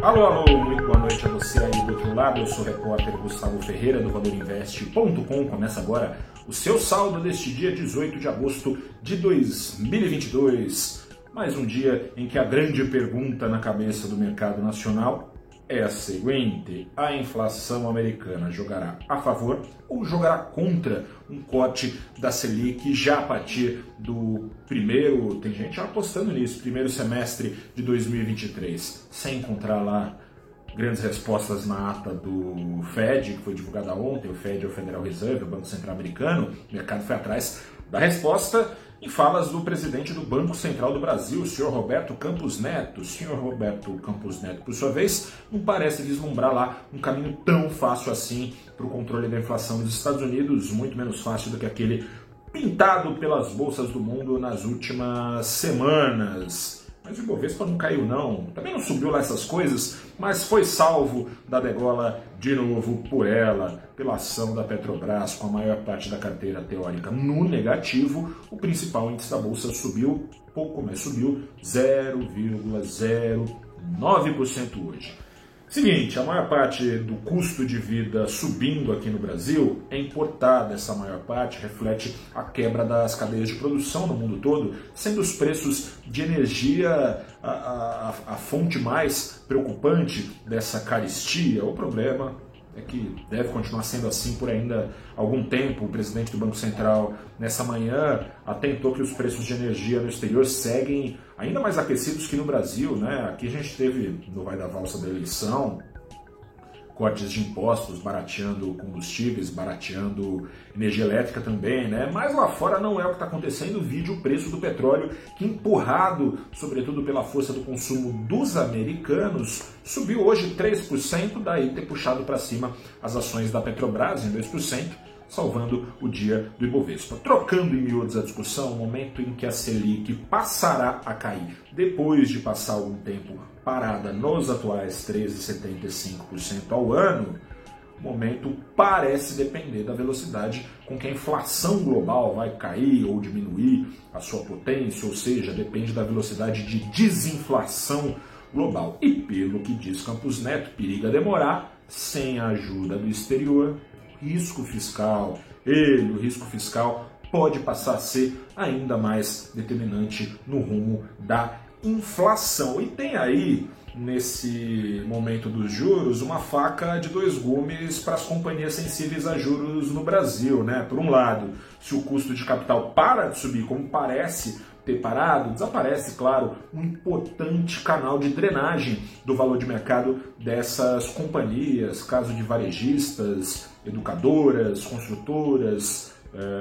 Alô, alô, muito boa noite a você aí do outro lado. Eu sou o repórter Gustavo Ferreira do ValorInvest.com. Começa agora o seu saldo deste dia 18 de agosto de 2022. Mais um dia em que a grande pergunta na cabeça do mercado nacional é a seguinte: a inflação americana jogará a favor ou jogará contra um corte da Selic já a partir do primeiro, tem gente apostando nisso, primeiro semestre de 2023, sem encontrar lá grandes respostas na ata do Fed, que foi divulgada ontem, o Fed é o Federal Reserve, o Banco Central Americano, o mercado foi atrás da resposta em falas do presidente do Banco Central do Brasil, o senhor Roberto Campos Neto. O senhor Roberto Campos Neto, por sua vez, não parece vislumbrar lá um caminho tão fácil assim para o controle da inflação dos Estados Unidos, muito menos fácil do que aquele pintado pelas bolsas do mundo nas últimas semanas. Mas o Ibovespa não caiu não, também não subiu lá essas coisas, mas foi salvo da degola de novo por ela, pela ação da Petrobras, com a maior parte da carteira teórica no negativo, o principal índice da bolsa subiu pouco, mas subiu 0,09% hoje. Seguinte, a maior parte do custo de vida subindo aqui no Brasil é importada. Essa maior parte reflete a quebra das cadeias de produção no mundo todo, sendo os preços de energia a, a, a fonte mais preocupante dessa caristia. O problema que deve continuar sendo assim por ainda algum tempo. O presidente do Banco Central, nessa manhã, atentou que os preços de energia no exterior seguem ainda mais aquecidos que no Brasil. Né? Aqui a gente teve, no Vai da Valsa da eleição, cortes de impostos, barateando combustíveis, barateando energia elétrica também, né? Mas lá fora não é o que está acontecendo. Vídeo o preço do petróleo, que empurrado, sobretudo pela força do consumo dos americanos, subiu hoje 3%, daí ter puxado para cima as ações da Petrobras em 2% salvando o dia do Ibovespa. Trocando em miúdos a discussão, o momento em que a Selic passará a cair, depois de passar algum tempo parada nos atuais 13,75% ao ano, o momento parece depender da velocidade com que a inflação global vai cair ou diminuir a sua potência, ou seja, depende da velocidade de desinflação global. E pelo que diz Campos Neto, periga demorar sem a ajuda do exterior risco fiscal. Ele, o risco fiscal, pode passar a ser ainda mais determinante no rumo da inflação. E tem aí, nesse momento dos juros, uma faca de dois gumes para as companhias sensíveis a juros no Brasil. Né? Por um lado, se o custo de capital para de subir, como parece ter parado, desaparece, claro, um importante canal de drenagem do valor de mercado dessas companhias, caso de varejistas, educadoras, construtoras,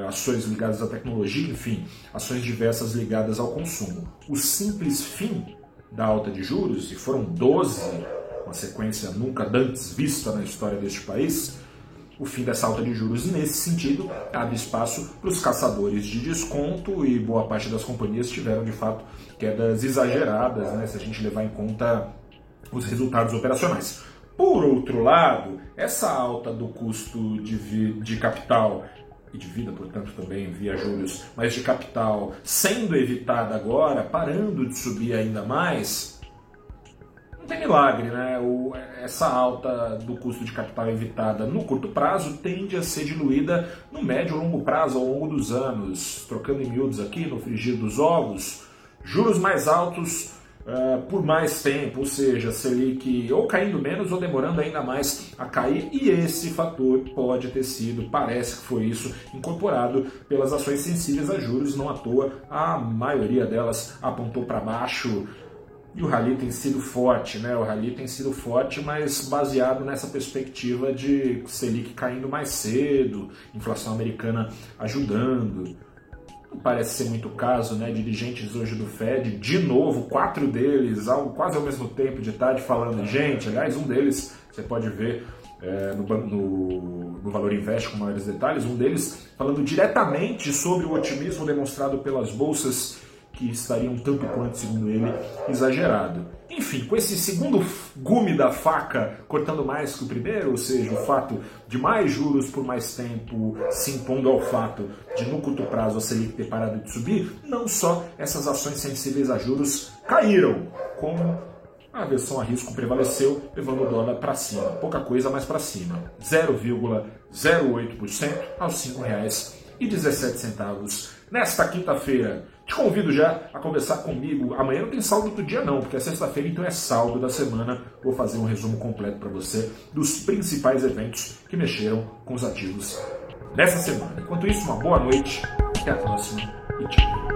ações ligadas à tecnologia, enfim, ações diversas ligadas ao consumo. O simples fim da alta de juros, e foram 12, uma sequência nunca antes vista na história deste país, o fim dessa alta de juros, nesse sentido, abre espaço para os caçadores de desconto e boa parte das companhias tiveram, de fato, quedas exageradas, né, se a gente levar em conta os resultados operacionais. Por outro lado, essa alta do custo de, de capital e de vida, portanto, também via juros, mas de capital sendo evitada agora, parando de subir ainda mais, não tem milagre, né? O, essa alta do custo de capital evitada no curto prazo tende a ser diluída no médio e longo prazo, ao longo dos anos. Trocando em miúdos aqui, no frigir dos ovos, juros mais altos uh, por mais tempo, ou seja, Selic ou caindo menos ou demorando ainda mais a cair, e esse fator pode ter sido, parece que foi isso, incorporado pelas ações sensíveis a juros, não à toa, a maioria delas apontou para baixo e o rally tem sido forte, né? O rally tem sido forte, mas baseado nessa perspectiva de Selic caindo mais cedo, inflação americana ajudando. Parece ser muito caso, né? Dirigentes hoje do Fed, de novo, quatro deles, ao, quase ao mesmo tempo de tarde, falando, gente, aliás, um deles, você pode ver é, no, no, no, Valor Invest com maiores detalhes, um deles falando diretamente sobre o otimismo demonstrado pelas bolsas que estaria um tanto quanto, segundo ele, exagerado. Enfim, com esse segundo gume da faca cortando mais que o primeiro, ou seja, o fato de mais juros por mais tempo se impondo ao fato de no curto prazo a Selic ter parado de subir, não só essas ações sensíveis a juros caíram, como a aversão a risco prevaleceu, levando o dólar para cima. Pouca coisa, mas para cima. 0,08% aos R$ 5,17 nesta quinta-feira. Te convido já a conversar comigo. Amanhã não tem saldo do dia não, porque é sexta-feira, então é saldo da semana. Vou fazer um resumo completo para você dos principais eventos que mexeram com os ativos nessa semana. Enquanto isso, uma boa noite, até a próxima e tchau.